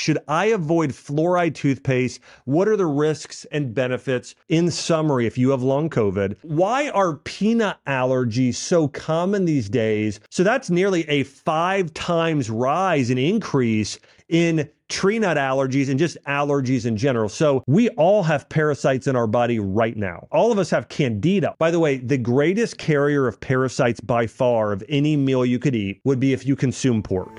Should I avoid fluoride toothpaste? What are the risks and benefits? In summary, if you have long COVID, why are peanut allergies so common these days? So that's nearly a five times rise and increase in tree nut allergies and just allergies in general. So we all have parasites in our body right now. All of us have candida. By the way, the greatest carrier of parasites by far of any meal you could eat would be if you consume pork.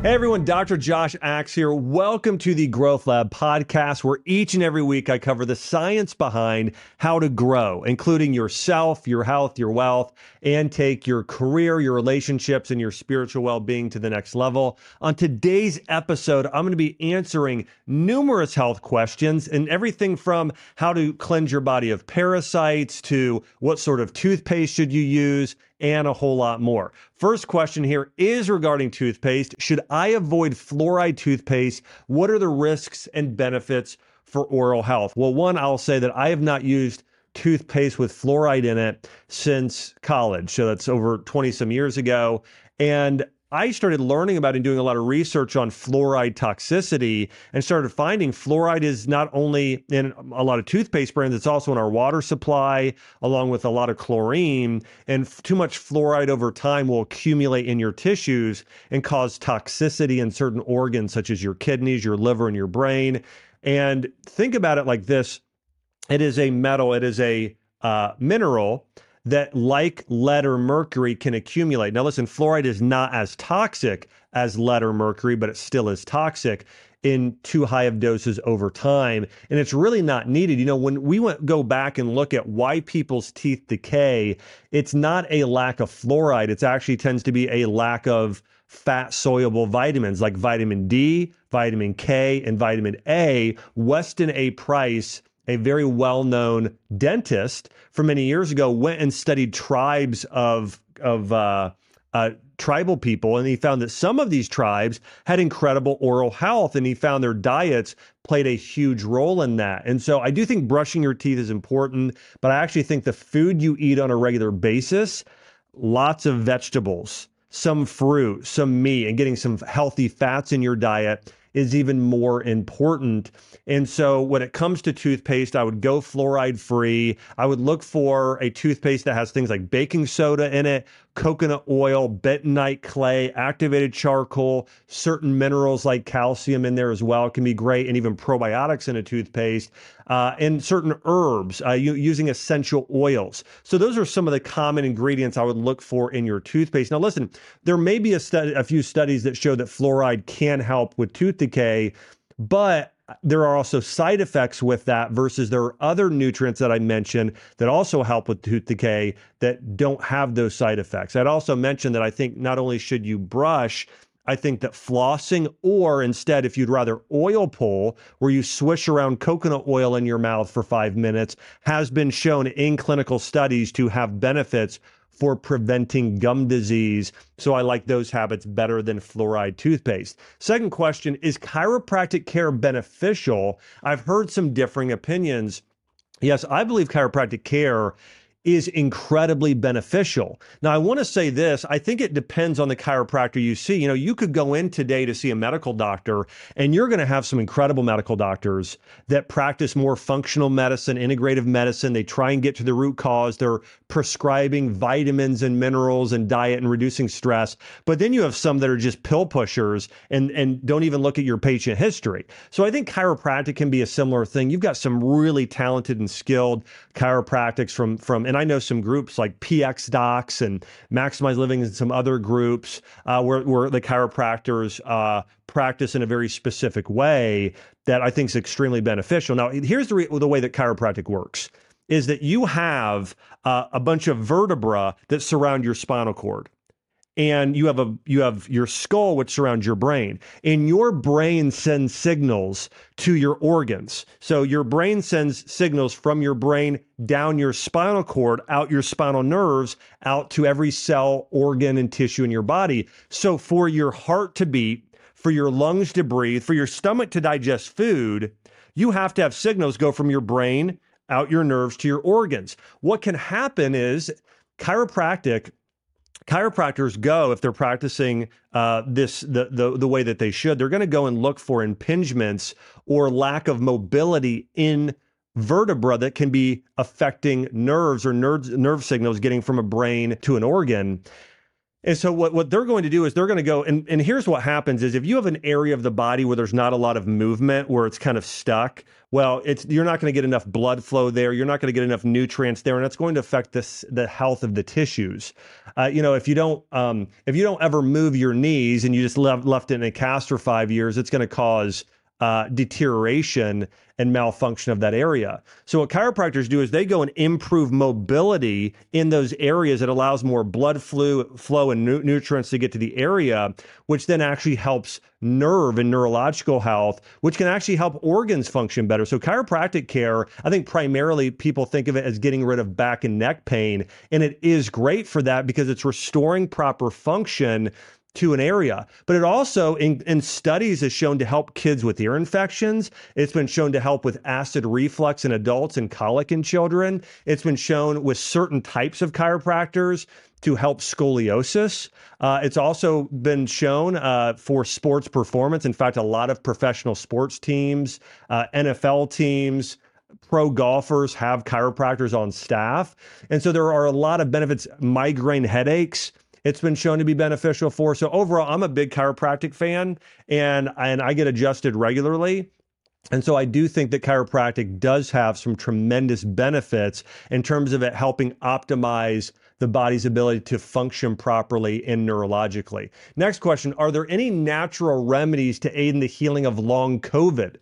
Hey everyone, Dr. Josh Axe here. Welcome to the Growth Lab podcast, where each and every week I cover the science behind how to grow, including yourself, your health, your wealth, and take your career, your relationships, and your spiritual well being to the next level. On today's episode, I'm going to be answering numerous health questions and everything from how to cleanse your body of parasites to what sort of toothpaste should you use and a whole lot more. First question here is regarding toothpaste. Should I avoid fluoride toothpaste? What are the risks and benefits for oral health? Well, one, I'll say that I have not used toothpaste with fluoride in it since college. So that's over 20 some years ago. And I started learning about and doing a lot of research on fluoride toxicity and started finding fluoride is not only in a lot of toothpaste brands, it's also in our water supply, along with a lot of chlorine. And too much fluoride over time will accumulate in your tissues and cause toxicity in certain organs, such as your kidneys, your liver, and your brain. And think about it like this it is a metal, it is a uh, mineral that, like lead or mercury, can accumulate. Now, listen, fluoride is not as toxic as lead or mercury, but it still is toxic in too high of doses over time and it's really not needed. You know when we went go back and look at why people's teeth decay it's not a lack of fluoride. It actually tends to be a lack of fat soluble vitamins like vitamin D vitamin K and vitamin A. Weston A. Price a very well known dentist from many years ago, went and studied tribes of, of uh, uh, tribal people. And he found that some of these tribes had incredible oral health, and he found their diets played a huge role in that. And so I do think brushing your teeth is important, but I actually think the food you eat on a regular basis, lots of vegetables, some fruit, some meat, and getting some healthy fats in your diet is even more important. And so when it comes to toothpaste, I would go fluoride free. I would look for a toothpaste that has things like baking soda in it, coconut oil, bentonite clay, activated charcoal, certain minerals like calcium in there as well it can be great, and even probiotics in a toothpaste, uh, and certain herbs uh, using essential oils. So those are some of the common ingredients I would look for in your toothpaste. Now, listen, there may be a, a few studies that show that fluoride can help with tooth decay, but there are also side effects with that versus there are other nutrients that I mentioned that also help with tooth decay that don't have those side effects. I'd also mention that I think not only should you brush, I think that flossing, or instead, if you'd rather oil pull, where you swish around coconut oil in your mouth for five minutes, has been shown in clinical studies to have benefits for preventing gum disease. So I like those habits better than fluoride toothpaste. Second question Is chiropractic care beneficial? I've heard some differing opinions. Yes, I believe chiropractic care is incredibly beneficial. Now, I want to say this I think it depends on the chiropractor you see. You know, you could go in today to see a medical doctor, and you're going to have some incredible medical doctors that practice more functional medicine, integrative medicine. They try and get to the root cause. They're prescribing vitamins and minerals and diet and reducing stress. But then you have some that are just pill pushers and, and don't even look at your patient history. So I think chiropractic can be a similar thing. You've got some really talented and skilled chiropractics from, from and I know some groups like PX Docs and Maximize Living and some other groups uh, where, where the chiropractors uh, practice in a very specific way that I think is extremely beneficial. Now, here's the, re- the way that chiropractic works is that you have uh, a bunch of vertebra that surround your spinal cord and you have a you have your skull which surrounds your brain and your brain sends signals to your organs. So your brain sends signals from your brain down your spinal cord out your spinal nerves out to every cell organ and tissue in your body. So for your heart to beat for your lungs to breathe for your stomach to digest food you have to have signals go from your brain out your nerves to your organs. What can happen is chiropractic chiropractors go if they're practicing uh, this the, the the way that they should. They're going to go and look for impingements or lack of mobility in vertebra that can be affecting nerves or nerve nerve signals getting from a brain to an organ. And so what, what they're going to do is they're going to go and, and here's what happens is if you have an area of the body where there's not a lot of movement, where it's kind of stuck, well, it's you're not going to get enough blood flow there. You're not going to get enough nutrients there, and it's going to affect this the health of the tissues. Uh, you know, if you don't um, if you don't ever move your knees and you just left left it in a cast for five years, it's going to cause uh, deterioration and malfunction of that area. So what chiropractors do is they go and improve mobility in those areas that allows more blood flow, flow and nu- nutrients to get to the area, which then actually helps nerve and neurological health, which can actually help organs function better. So chiropractic care, I think primarily people think of it as getting rid of back and neck pain, and it is great for that because it's restoring proper function to an area. But it also, in, in studies, is shown to help kids with ear infections. It's been shown to help with acid reflux in adults and colic in children. It's been shown with certain types of chiropractors to help scoliosis. Uh, it's also been shown uh, for sports performance. In fact, a lot of professional sports teams, uh, NFL teams, pro golfers have chiropractors on staff. And so there are a lot of benefits, migraine headaches it's been shown to be beneficial for. So overall, I'm a big chiropractic fan and, and I get adjusted regularly. And so I do think that chiropractic does have some tremendous benefits in terms of it helping optimize the body's ability to function properly and neurologically. Next question Are there any natural remedies to aid in the healing of long COVID?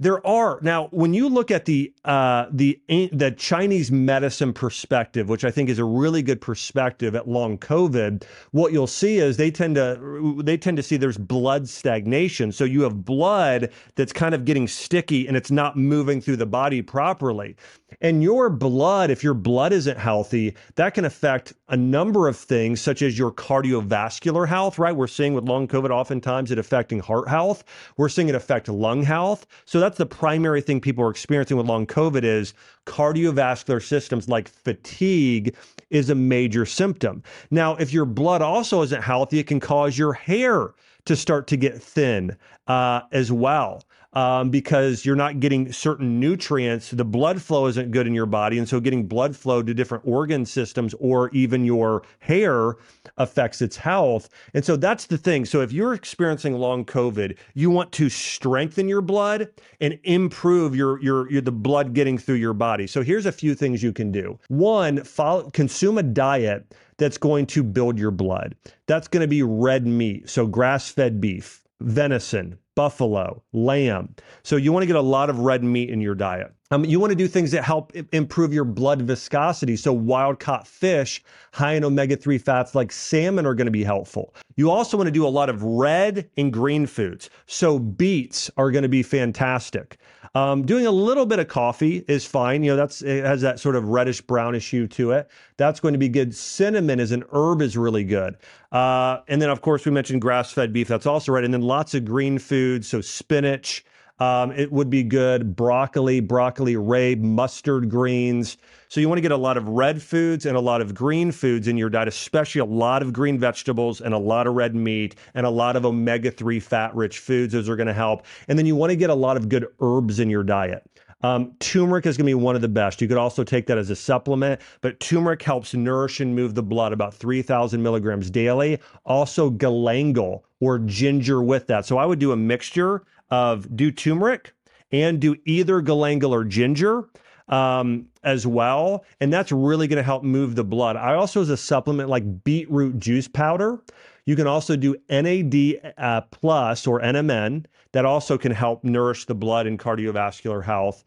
There are now when you look at the uh, the the Chinese medicine perspective, which I think is a really good perspective at long COVID. What you'll see is they tend to they tend to see there's blood stagnation. So you have blood that's kind of getting sticky and it's not moving through the body properly. And your blood, if your blood isn't healthy, that can affect a number of things, such as your cardiovascular health. Right? We're seeing with long COVID, oftentimes it affecting heart health. We're seeing it affect lung health. So that's that's the primary thing people are experiencing with long COVID is cardiovascular systems like fatigue is a major symptom. Now, if your blood also isn't healthy, it can cause your hair to start to get thin uh, as well um, because you're not getting certain nutrients. The blood flow isn't good in your body. And so getting blood flow to different organ systems or even your hair affects its health. And so that's the thing. So if you're experiencing long COVID, you want to strengthen your blood and improve your, your, your the blood getting through your body. So here's a few things you can do. One, follow, consume a diet that's going to build your blood. That's going to be red meat. So grass fed beef, venison, buffalo, lamb. So you want to get a lot of red meat in your diet. Um, you want to do things that help improve your blood viscosity. So wild caught fish, high in omega 3 fats like salmon are going to be helpful. You also want to do a lot of red and green foods. So beets are going to be fantastic. Um, doing a little bit of coffee is fine. You know, that's it has that sort of reddish brownish hue to it. That's going to be good. Cinnamon as an herb is really good. Uh, and then, of course, we mentioned grass fed beef. That's also right. And then lots of green foods. So spinach, um, it would be good. Broccoli, broccoli rabe, mustard greens. So you want to get a lot of red foods and a lot of green foods in your diet, especially a lot of green vegetables and a lot of red meat and a lot of omega 3 fat rich foods. Those are going to help. And then you want to get a lot of good herbs in your diet. Um, turmeric is going to be one of the best. You could also take that as a supplement, but turmeric helps nourish and move the blood about 3,000 milligrams daily. Also, galangal or ginger with that. So I would do a mixture of do turmeric and do either galangal or ginger um, as well. And that's really going to help move the blood. I also, as a supplement, like beetroot juice powder. You can also do NAD uh, plus or NMN that also can help nourish the blood and cardiovascular health.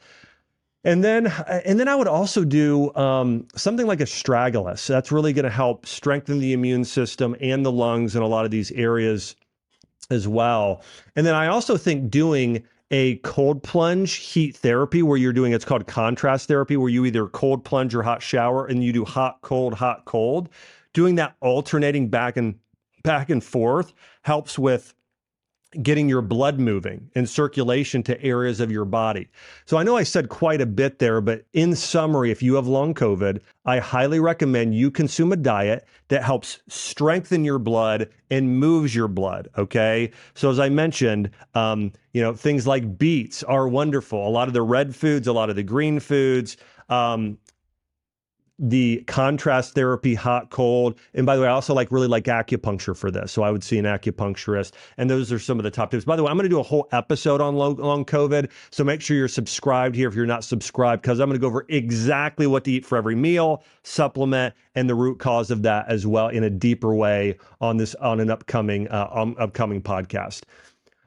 And then, and then I would also do um, something like astragalus. That's really going to help strengthen the immune system and the lungs in a lot of these areas as well. And then I also think doing a cold plunge heat therapy where you're doing it's called contrast therapy where you either cold plunge or hot shower and you do hot cold hot cold doing that alternating back and back and forth helps with getting your blood moving and circulation to areas of your body. So I know I said quite a bit there, but in summary, if you have long COVID, I highly recommend you consume a diet that helps strengthen your blood and moves your blood. Okay. So as I mentioned, um, you know, things like beets are wonderful. A lot of the red foods, a lot of the green foods, um, the contrast therapy, hot, cold. And by the way, I also like really like acupuncture for this. So I would see an acupuncturist. And those are some of the top tips. By the way, I'm going to do a whole episode on long, COVID. So make sure you're subscribed here if you're not subscribed, because I'm going to go over exactly what to eat for every meal, supplement, and the root cause of that as well in a deeper way on this on an upcoming uh, um, upcoming podcast.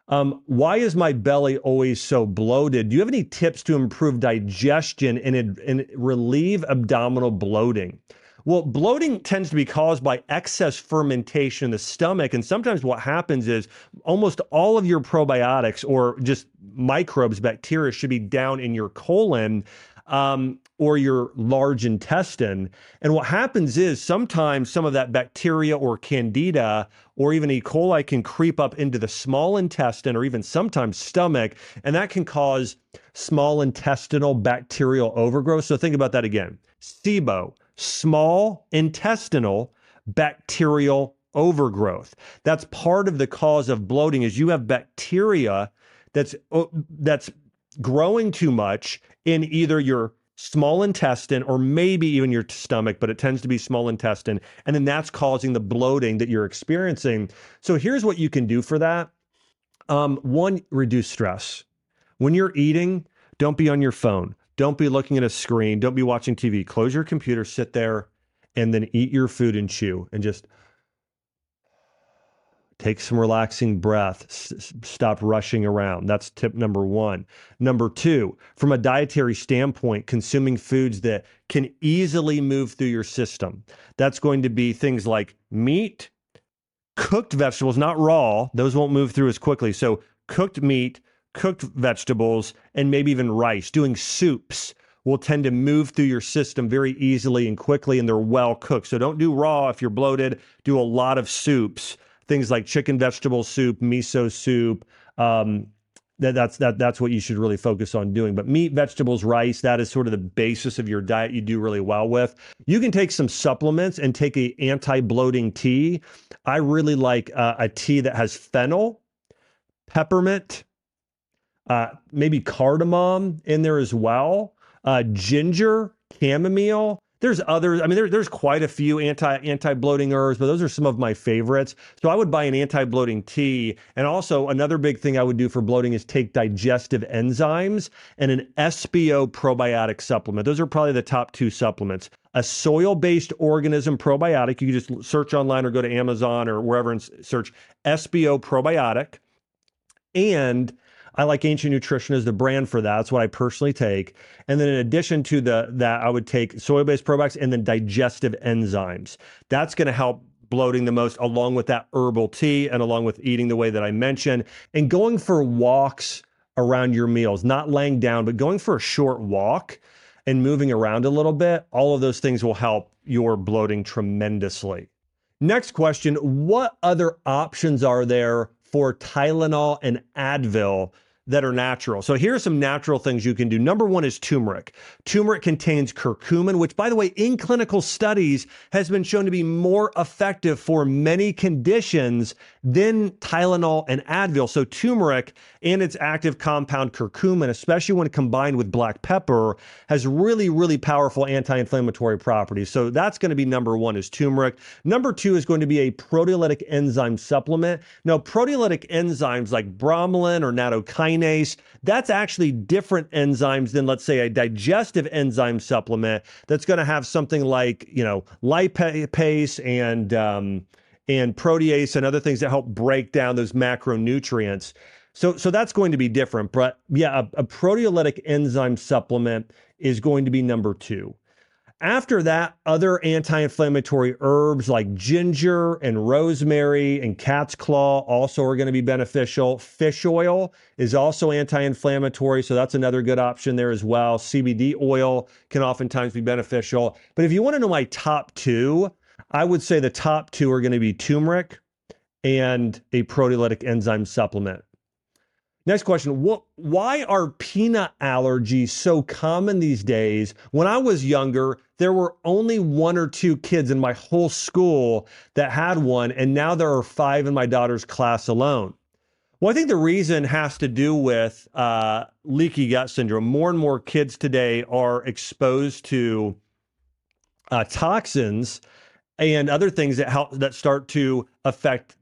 Um, why is my belly always so bloated? Do you have any tips to improve digestion and, and relieve abdominal bloating? Well, bloating tends to be caused by excess fermentation in the stomach. And sometimes what happens is almost all of your probiotics or just microbes, bacteria should be down in your colon um, or your large intestine. And what happens is sometimes some of that bacteria or candida or even E. coli can creep up into the small intestine or even sometimes stomach, and that can cause small intestinal bacterial overgrowth. So think about that again. SIBO, small intestinal bacterial overgrowth. That's part of the cause of bloating is you have bacteria that's oh, that's growing too much in either your small intestine or maybe even your stomach, but it tends to be small intestine. And then that's causing the bloating that you're experiencing. So here's what you can do for that. Um, one, reduce stress. When you're eating, don't be on your phone. Don't be looking at a screen. Don't be watching TV. Close your computer, sit there, and then eat your food and chew and just Take some relaxing breath. S- stop rushing around. That's tip number one. Number two, from a dietary standpoint, consuming foods that can easily move through your system. That's going to be things like meat, cooked vegetables, not raw. Those won't move through as quickly. So, cooked meat, cooked vegetables, and maybe even rice. Doing soups will tend to move through your system very easily and quickly, and they're well cooked. So, don't do raw if you're bloated. Do a lot of soups things like chicken vegetable soup, miso soup. Um, that, that's that that's what you should really focus on doing. But meat, vegetables, rice, that is sort of the basis of your diet you do really well with. You can take some supplements and take a anti-bloating tea. I really like uh, a tea that has fennel, peppermint, uh, maybe cardamom in there as well, uh, ginger, chamomile, there's others. I mean, there, there's quite a few anti anti bloating herbs, but those are some of my favorites. So I would buy an anti bloating tea, and also another big thing I would do for bloating is take digestive enzymes and an SBO probiotic supplement. Those are probably the top two supplements. A soil based organism probiotic. You can just search online or go to Amazon or wherever and search SBO probiotic, and I like Ancient Nutrition as the brand for that. That's what I personally take. And then in addition to the that, I would take soil-based probiotics and then digestive enzymes. That's going to help bloating the most along with that herbal tea and along with eating the way that I mentioned and going for walks around your meals, not laying down, but going for a short walk and moving around a little bit. All of those things will help your bloating tremendously. Next question What other options are there for Tylenol and Advil that are natural. So here are some natural things you can do. Number one is turmeric. Turmeric contains curcumin, which, by the way, in clinical studies has been shown to be more effective for many conditions than Tylenol and Advil. So turmeric and its active compound curcumin, especially when combined with black pepper, has really, really powerful anti-inflammatory properties. So that's going to be number one is turmeric. Number two is going to be a proteolytic enzyme supplement. Now, proteolytic enzymes like bromelain or nattokinase kinase. That's actually different enzymes than, let's say, a digestive enzyme supplement that's going to have something like, you know, lipase and um, and protease and other things that help break down those macronutrients. So, so that's going to be different. But yeah, a, a proteolytic enzyme supplement is going to be number two. After that, other anti inflammatory herbs like ginger and rosemary and cat's claw also are going to be beneficial. Fish oil is also anti inflammatory, so that's another good option there as well. CBD oil can oftentimes be beneficial. But if you want to know my top two, I would say the top two are going to be turmeric and a proteolytic enzyme supplement. Next question. What, why are peanut allergies so common these days? When I was younger, there were only one or two kids in my whole school that had one, and now there are five in my daughter's class alone. Well, I think the reason has to do with uh, leaky gut syndrome. More and more kids today are exposed to uh, toxins and other things that help that start to affect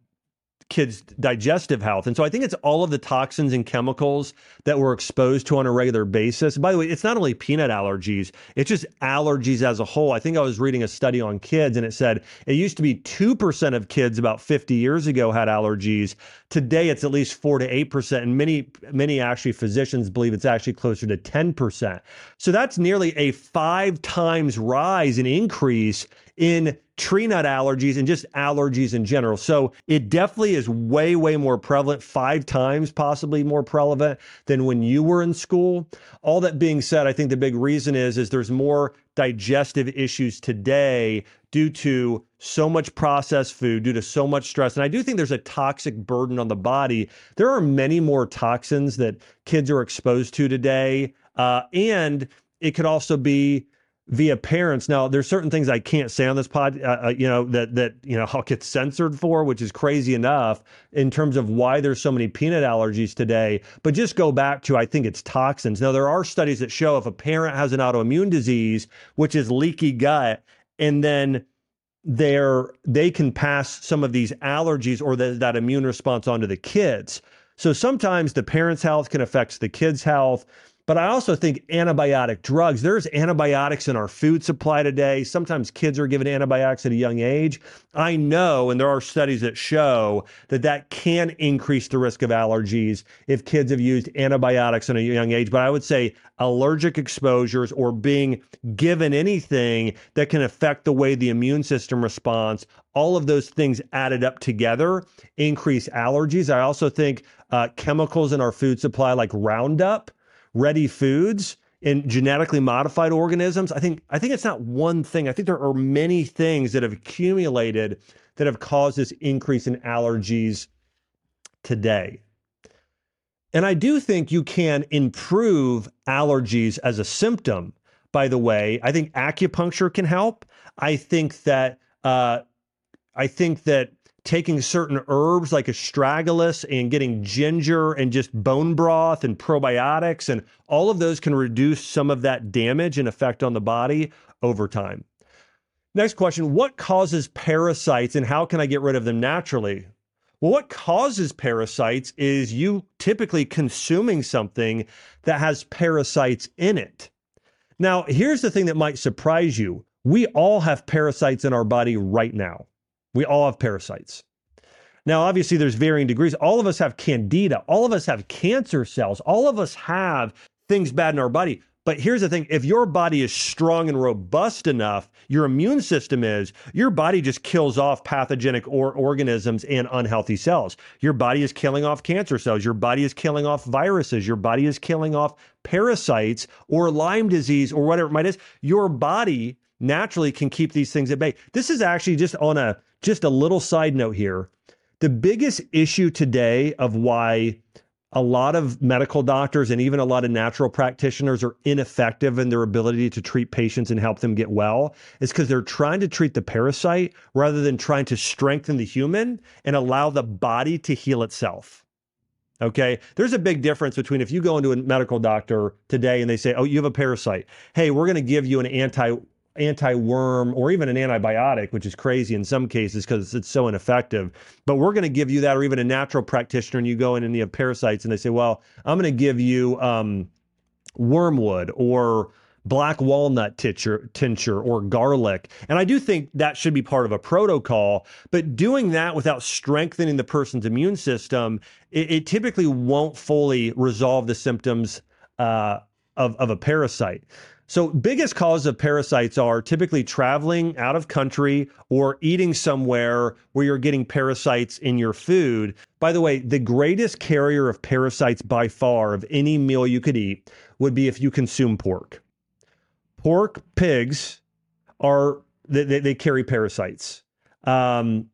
kids' digestive health. And so I think it's all of the toxins and chemicals that we're exposed to on a regular basis. By the way, it's not only peanut allergies, it's just allergies as a whole. I think I was reading a study on kids and it said it used to be 2% of kids about 50 years ago had allergies. Today it's at least 4 to 8% and many many actually physicians believe it's actually closer to 10%. So that's nearly a 5 times rise in increase in tree nut allergies and just allergies in general. So it definitely is way, way more prevalent, five times possibly more prevalent than when you were in school. All that being said, I think the big reason is is there's more digestive issues today due to so much processed food, due to so much stress. And I do think there's a toxic burden on the body. There are many more toxins that kids are exposed to today. Uh, and it could also be via parents. Now, there's certain things I can't say on this pod, uh, uh, you know, that that you know I'll get censored for, which is crazy enough in terms of why there's so many peanut allergies today. But just go back to I think it's toxins. Now, there are studies that show if a parent has an autoimmune disease, which is leaky gut, and then they're they can pass some of these allergies or the, that immune response onto the kids. So sometimes the parent's health can affect the kid's health. But I also think antibiotic drugs, there's antibiotics in our food supply today. Sometimes kids are given antibiotics at a young age. I know, and there are studies that show that that can increase the risk of allergies if kids have used antibiotics at a young age. But I would say allergic exposures or being given anything that can affect the way the immune system responds, all of those things added up together increase allergies. I also think uh, chemicals in our food supply, like Roundup, ready foods in genetically modified organisms, I think I think it's not one thing. I think there are many things that have accumulated that have caused this increase in allergies today. And I do think you can improve allergies as a symptom. By the way, I think acupuncture can help. I think that uh, I think that taking certain herbs like astragalus and getting ginger and just bone broth and probiotics and all of those can reduce some of that damage and effect on the body over time. Next question, what causes parasites and how can I get rid of them naturally? Well, what causes parasites is you typically consuming something that has parasites in it. Now, here's the thing that might surprise you. We all have parasites in our body right now. We all have parasites. Now, obviously, there's varying degrees. All of us have candida. All of us have cancer cells. All of us have things bad in our body. But here's the thing if your body is strong and robust enough, your immune system is, your body just kills off pathogenic or organisms and unhealthy cells. Your body is killing off cancer cells. Your body is killing off viruses. Your body is killing off parasites or Lyme disease or whatever it might is. Your body naturally can keep these things at bay. This is actually just on a just a little side note here. The biggest issue today of why a lot of medical doctors and even a lot of natural practitioners are ineffective in their ability to treat patients and help them get well is because they're trying to treat the parasite rather than trying to strengthen the human and allow the body to heal itself. Okay. There's a big difference between if you go into a medical doctor today and they say, Oh, you have a parasite. Hey, we're going to give you an anti anti-worm or even an antibiotic, which is crazy in some cases because it's so ineffective. But we're going to give you that, or even a natural practitioner, and you go in and you have parasites, and they say, "Well, I'm going to give you um, wormwood or." black walnut tincture, tincture or garlic. And I do think that should be part of a protocol, but doing that without strengthening the person's immune system, it, it typically won't fully resolve the symptoms uh, of, of a parasite. So, biggest cause of parasites are typically traveling out of country or eating somewhere where you're getting parasites in your food. By the way, the greatest carrier of parasites by far of any meal you could eat would be if you consume pork. Pork pigs are they, they carry parasites um,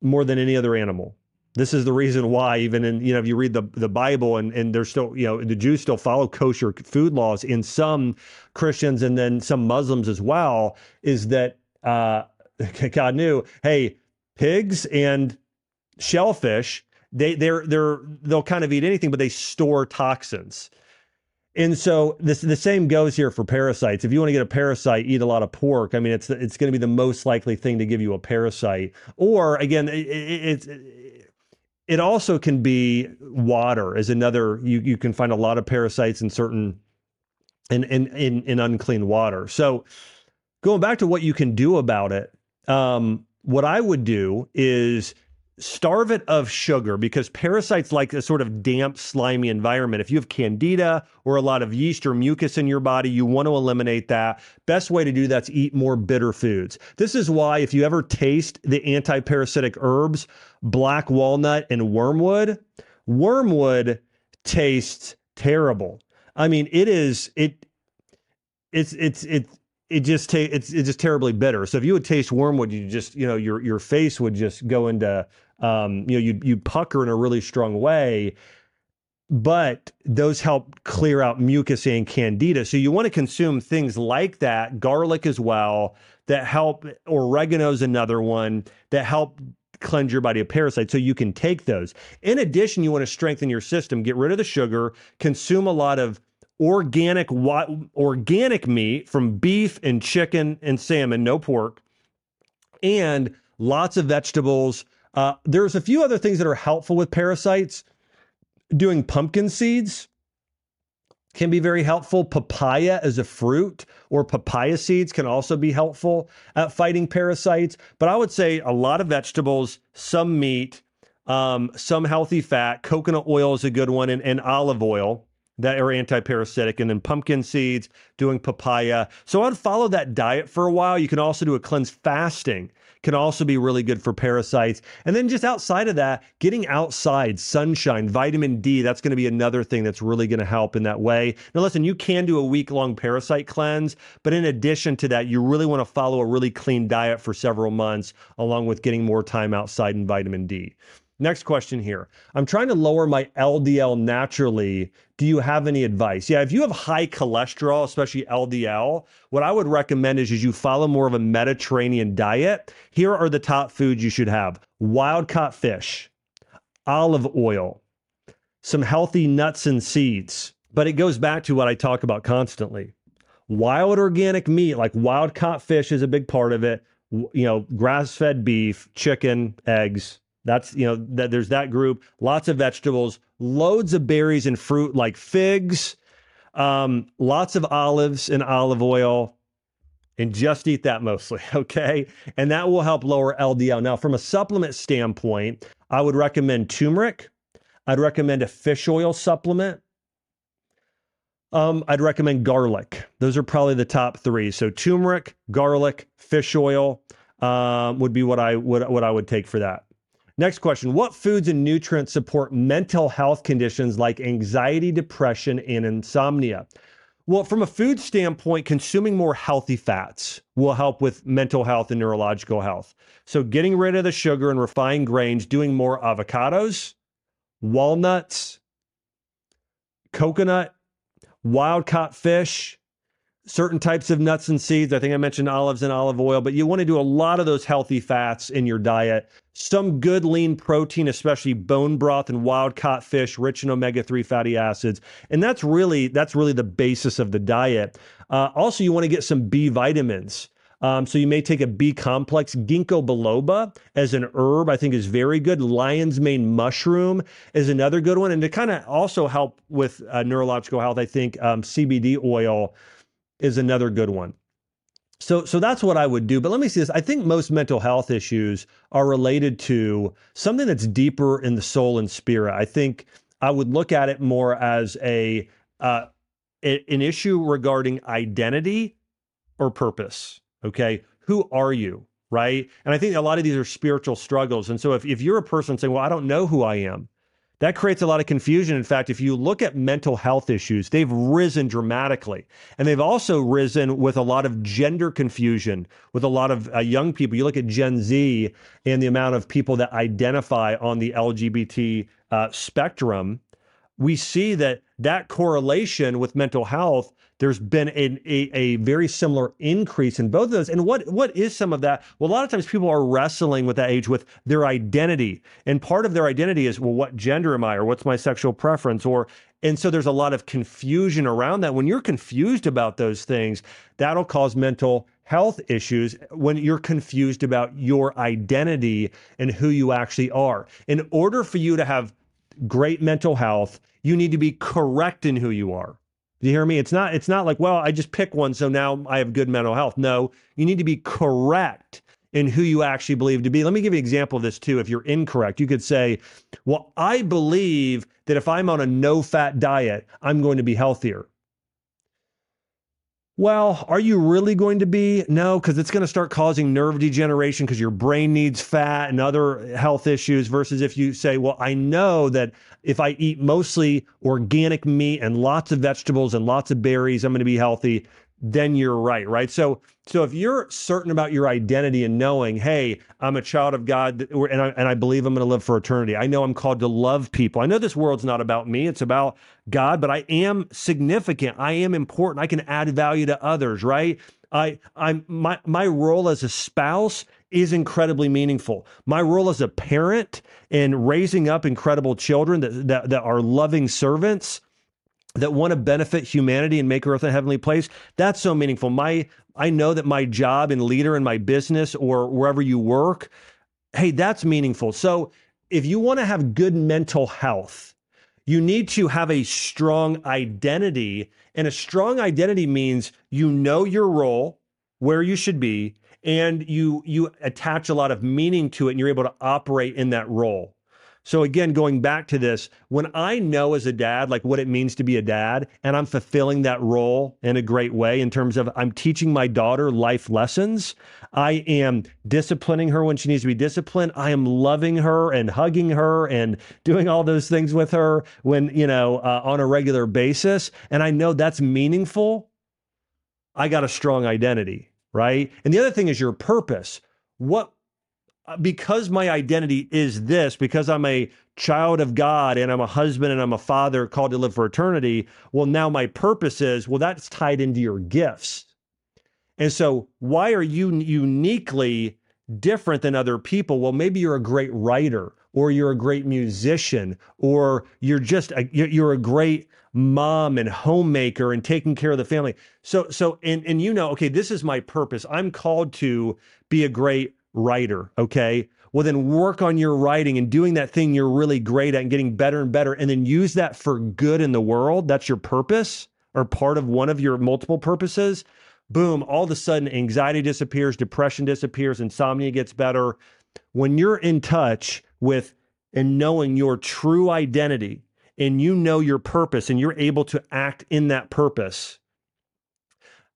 more than any other animal. This is the reason why, even in you know, if you read the the Bible and and there's still you know the Jews still follow kosher food laws in some Christians and then some Muslims as well, is that uh, God knew, hey, pigs and shellfish, they they're they're they'll kind of eat anything, but they store toxins. And so this the same goes here for parasites. If you want to get a parasite, eat a lot of pork. I mean, it's it's going to be the most likely thing to give you a parasite. Or again, it, it, it, it also can be water as another. You you can find a lot of parasites in certain in in in, in unclean water. So going back to what you can do about it, um, what I would do is starve it of sugar because parasites like a sort of damp, slimy environment. If you have candida or a lot of yeast or mucus in your body, you want to eliminate that. Best way to do that's eat more bitter foods. This is why if you ever taste the anti-parasitic herbs, black walnut and wormwood, wormwood tastes terrible. I mean, it is it it's it's it's it just ta- it's it's just terribly bitter. So if you would taste wormwood, you just you know your your face would just go into um, you know, you you pucker in a really strong way, but those help clear out mucus and candida. So you want to consume things like that, garlic as well, that help. Oregano is another one that help cleanse your body of parasites so you can take those. In addition, you want to strengthen your system, get rid of the sugar, consume a lot of organic organic meat from beef and chicken and salmon, no pork, and lots of vegetables, uh, there's a few other things that are helpful with parasites. Doing pumpkin seeds can be very helpful. Papaya as a fruit or papaya seeds can also be helpful at fighting parasites. But I would say a lot of vegetables, some meat, um, some healthy fat. Coconut oil is a good one, and, and olive oil that are anti-parasitic and then pumpkin seeds doing papaya so i'd follow that diet for a while you can also do a cleanse fasting can also be really good for parasites. And then just outside of that, getting outside, sunshine, vitamin D, that's going to be another thing that's really going to help in that way. Now, listen, you can do a week long parasite cleanse, but in addition to that, you really want to follow a really clean diet for several months, along with getting more time outside and vitamin D. Next question here. I'm trying to lower my LDL naturally. Do you have any advice? Yeah, if you have high cholesterol, especially LDL, what I would recommend is, is you follow more of a Mediterranean diet. Here are the top foods you should have wild caught fish, olive oil, some healthy nuts and seeds. But it goes back to what I talk about constantly. Wild organic meat, like wild caught fish, is a big part of it. You know, grass fed beef, chicken, eggs, that's, you know, that there's that group, lots of vegetables, loads of berries and fruit like figs, um, lots of olives and olive oil, and just eat that mostly, okay? And that will help lower LDL. Now, from a supplement standpoint, I would recommend turmeric. I'd recommend a fish oil supplement. Um, I'd recommend garlic. Those are probably the top three. So turmeric, garlic, fish oil um, would be what I would what I would take for that. Next question What foods and nutrients support mental health conditions like anxiety, depression, and insomnia? Well, from a food standpoint, consuming more healthy fats will help with mental health and neurological health. So, getting rid of the sugar and refined grains, doing more avocados, walnuts, coconut, wild caught fish, certain types of nuts and seeds. I think I mentioned olives and olive oil, but you want to do a lot of those healthy fats in your diet. Some good lean protein, especially bone broth and wild caught fish, rich in omega-3 fatty acids. And that's really that's really the basis of the diet. Uh, also, you want to get some B vitamins. Um, so you may take a B complex. Ginkgo biloba as an herb, I think is very good. Lion's mane mushroom is another good one. And to kind of also help with uh, neurological health, I think um, CBD oil is another good one. So, so that's what I would do. But let me see this. I think most mental health issues are related to something that's deeper in the soul and spirit. I think I would look at it more as a, uh, a an issue regarding identity or purpose. Okay, who are you? Right. And I think a lot of these are spiritual struggles. And so if if you're a person saying, "Well, I don't know who I am," That creates a lot of confusion. In fact, if you look at mental health issues, they've risen dramatically. And they've also risen with a lot of gender confusion with a lot of uh, young people. You look at Gen Z and the amount of people that identify on the LGBT uh, spectrum, we see that that correlation with mental health there's been a, a, a, very similar increase in both of those. And what what is some of that? Well, a lot of times people are wrestling with that age with their identity. And part of their identity is, well, what gender am I or what's my sexual preference? Or and so there's a lot of confusion around that. When you're confused about those things, that'll cause mental health issues when you're confused about your identity and who you actually are. In order for you to have great mental health, you need to be correct in who you are. Do you hear me? It's not it's not like, well, I just pick one so now I have good mental health. No, you need to be correct in who you actually believe to be. Let me give you an example of this too. If you're incorrect, you could say, well, I believe that if I'm on a no fat diet, I'm going to be healthier. Well, are you really going to be? No, because it's going to start causing nerve degeneration because your brain needs fat and other health issues. Versus if you say, well, I know that if I eat mostly organic meat and lots of vegetables and lots of berries, I'm going to be healthy then you're right, right? So, so if you're certain about your identity and knowing, hey, I'm a child of God, and I, and I believe I'm going to live for eternity. I know I'm called to love people. I know this world's not about me; it's about God. But I am significant. I am important. I can add value to others, right? I, I'm my my role as a spouse is incredibly meaningful. My role as a parent in raising up incredible children that that, that are loving servants that want to benefit humanity and make earth a heavenly place that's so meaningful. My i know that my job and leader in my business or wherever you work hey that's meaningful. So if you want to have good mental health you need to have a strong identity and a strong identity means you know your role where you should be and you you attach a lot of meaning to it and you're able to operate in that role so again, going back to this, when I know as a dad, like what it means to be a dad, and I'm fulfilling that role in a great way in terms of I'm teaching my daughter life lessons. I am disciplining her when she needs to be disciplined. I am loving her and hugging her and doing all those things with her when, you know, uh, on a regular basis. And I know that's meaningful. I got a strong identity, right? And the other thing is your purpose. What Uh, because my identity is this, because I'm a child of God and I'm a husband and I'm a father called to live for eternity, well, now my purpose is, well, that's tied into your gifts. And so, why are you uniquely different than other people? Well, maybe you're a great writer, or you're a great musician, or you're just a, you're a great mom and homemaker and taking care of the family. So, so, and and you know, okay, this is my purpose. I'm called to be a great writer, okay? Well, then work on your writing and doing that thing you're really great at and getting better and better, and then use that for good in the world. That's your purpose or part of one of your multiple purposes. Boom, all of a sudden, anxiety disappears, depression disappears, insomnia gets better. When you're in touch with and knowing your true identity and you know your purpose and you're able to act in that purpose,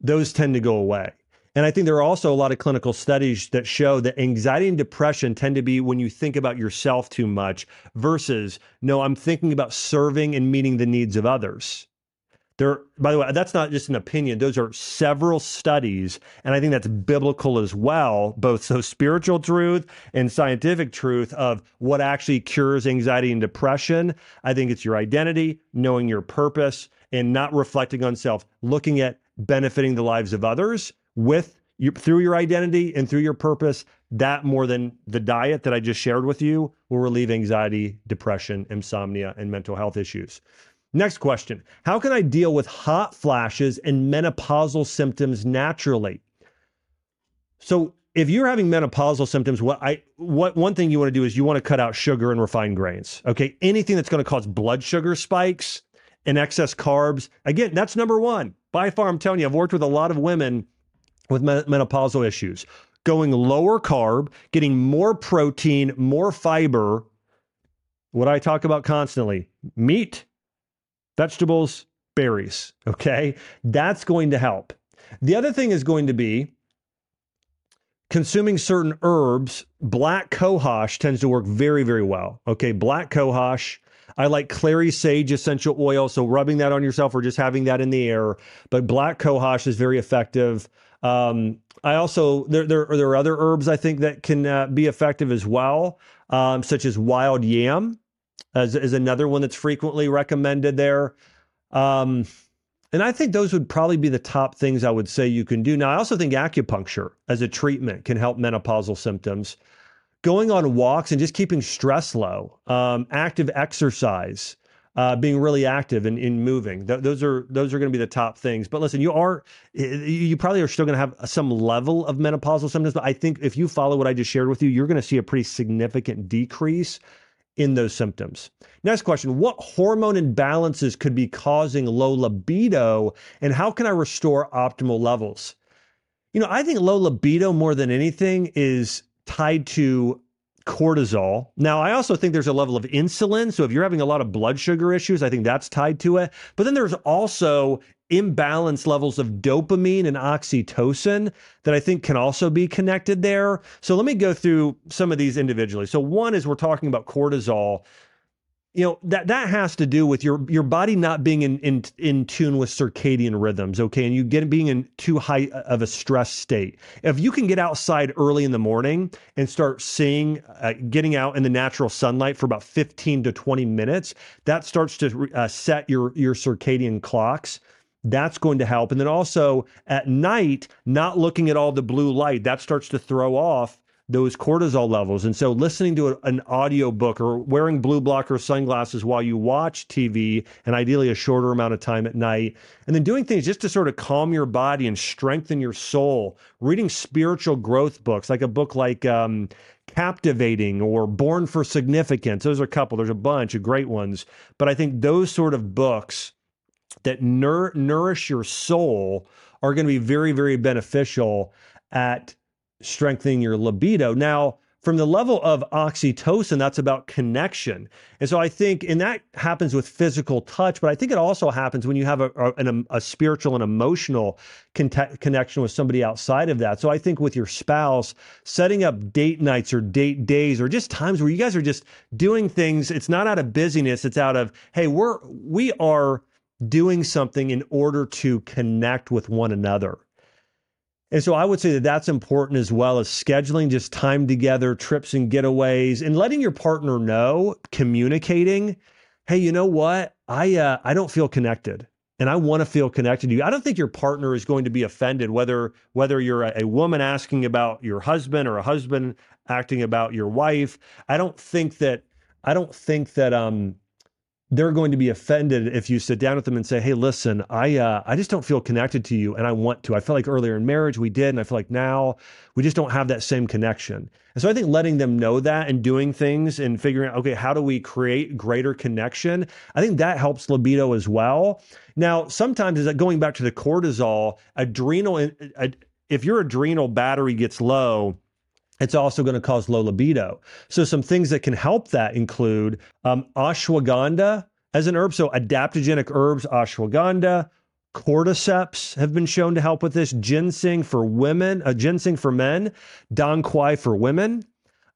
those tend to go away. And I think there are also a lot of clinical studies that show that anxiety and depression tend to be when you think about yourself too much versus, no, I'm thinking about serving and meeting the needs of others. There, by the way, that's not just an opinion. Those are several studies, and I think that's biblical as well, both so spiritual truth and scientific truth of what actually cures anxiety and depression. I think it's your identity, knowing your purpose, and not reflecting on self, looking at benefiting the lives of others with your, through your identity and through your purpose, that more than the diet that I just shared with you will relieve anxiety, depression, insomnia, and mental health issues. Next question How can I deal with hot flashes and menopausal symptoms naturally? So, if you're having menopausal symptoms, what I what one thing you want to do is you want to cut out sugar and refined grains. Okay, anything that's going to cause blood sugar spikes and excess carbs. Again, that's number one. By far, I'm telling you, I've worked with a lot of women with menopausal issues. Going lower carb, getting more protein, more fiber. What I talk about constantly meat, vegetables, berries. Okay. That's going to help. The other thing is going to be consuming certain herbs. Black cohosh tends to work very, very well. Okay. Black cohosh. I like clary sage essential oil, so rubbing that on yourself or just having that in the air. But black cohosh is very effective. Um, I also there there are, there other herbs I think that can uh, be effective as well, um, such as wild yam, as is another one that's frequently recommended there. Um, and I think those would probably be the top things I would say you can do. Now, I also think acupuncture as a treatment can help menopausal symptoms. Going on walks and just keeping stress low, um, active exercise, uh, being really active and in moving. Th- those are those are going to be the top things. But listen, you are you probably are still going to have some level of menopausal symptoms. But I think if you follow what I just shared with you, you're going to see a pretty significant decrease in those symptoms. Next question What hormone imbalances could be causing low libido, and how can I restore optimal levels? You know, I think low libido more than anything is tied to cortisol. Now, I also think there's a level of insulin. So if you're having a lot of blood sugar issues, I think that's tied to it. But then there's also imbalanced levels of dopamine and oxytocin that I think can also be connected there. So let me go through some of these individually. So one is we're talking about cortisol you know that that has to do with your your body not being in in in tune with circadian rhythms okay and you get being in too high of a stress state. If you can get outside early in the morning and start seeing uh, getting out in the natural sunlight for about 15 to 20 minutes that starts to uh, set your your circadian clocks. That's going to help. And then also at night not looking at all the blue light that starts to throw off those cortisol levels. And so listening to a, an audio book or wearing blue blocker sunglasses while you watch TV and ideally a shorter amount of time at night, and then doing things just to sort of calm your body and strengthen your soul, reading spiritual growth books, like a book like um, Captivating or Born for Significance. Those are a couple, there's a bunch of great ones. But I think those sort of books that nour- nourish your soul are going to be very, very beneficial at strengthening your libido. Now, from the level of oxytocin, that's about connection. And so I think, and that happens with physical touch, but I think it also happens when you have a, a, a spiritual and emotional con- connection with somebody outside of that. So I think with your spouse, setting up date nights or date days or just times where you guys are just doing things, it's not out of busyness, it's out of, hey, we're, we are doing something in order to connect with one another. And so I would say that that's important as well as scheduling just time together, trips and getaways, and letting your partner know, communicating, hey, you know what? I uh, I don't feel connected, and I want to feel connected to you. I don't think your partner is going to be offended whether whether you're a, a woman asking about your husband or a husband acting about your wife. I don't think that I don't think that um they're going to be offended if you sit down with them and say, "Hey, listen, I uh, I just don't feel connected to you, and I want to. I feel like earlier in marriage we did, and I feel like now we just don't have that same connection." And so I think letting them know that and doing things and figuring out, okay, how do we create greater connection? I think that helps libido as well. Now, sometimes is that going back to the cortisol, adrenal. Uh, if your adrenal battery gets low, it's also going to cause low libido. So, some things that can help that include um, ashwagandha as an herb. So, adaptogenic herbs, ashwagandha, cordyceps have been shown to help with this. Ginseng for women, uh, ginseng for men, dong quai for women,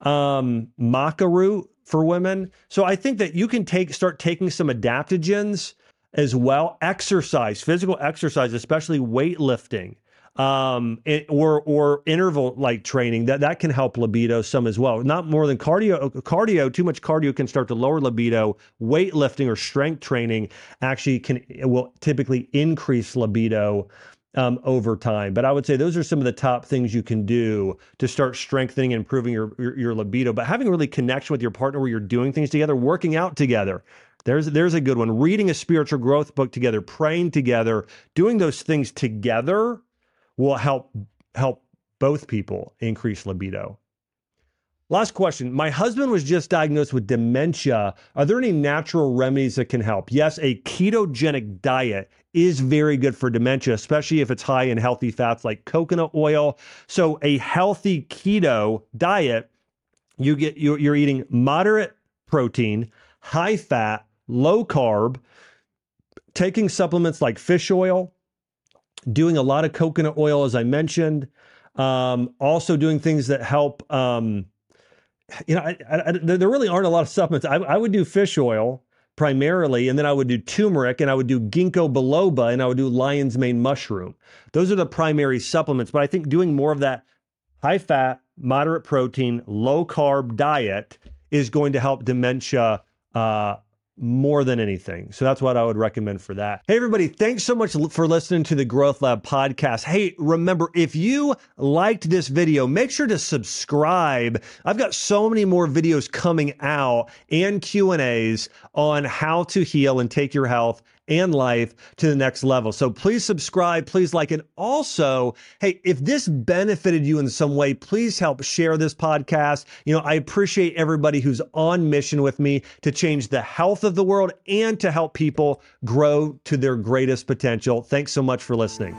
um, maca root for women. So, I think that you can take start taking some adaptogens as well. Exercise, physical exercise, especially weightlifting um, or or interval like training that that can help libido some as well. Not more than cardio. Cardio, too much cardio can start to lower libido. Weightlifting or strength training actually can will typically increase libido. Um, over time. But I would say those are some of the top things you can do to start strengthening and improving your, your, your libido. But having a really connection with your partner where you're doing things together, working out together. There's there's a good one. Reading a spiritual growth book together, praying together, doing those things together will help help both people increase libido. Last question. My husband was just diagnosed with dementia. Are there any natural remedies that can help? Yes, a ketogenic diet is very good for dementia, especially if it's high in healthy fats like coconut oil. So, a healthy keto diet, you get you're, you're eating moderate protein, high fat, low carb, taking supplements like fish oil, doing a lot of coconut oil, as I mentioned. Um, also doing things that help. Um, you know, I, I, there really aren't a lot of supplements. I, I would do fish oil, primarily, and then I would do turmeric and I would do ginkgo biloba and I would do lion's mane mushroom. Those are the primary supplements, but I think doing more of that high fat, moderate protein, low carb diet is going to help dementia uh, more than anything. So that's what I would recommend for that. Hey, everybody, thanks so much for listening to the Growth Lab podcast. Hey, remember, if you liked this video, make sure to subscribe. I've got so many more videos coming out and Q&As on how to heal and take your health and life to the next level. So please subscribe, please like, and also, hey, if this benefited you in some way, please help share this podcast. You know, I appreciate everybody who's on mission with me to change the health of the world and to help people grow to their greatest potential. Thanks so much for listening.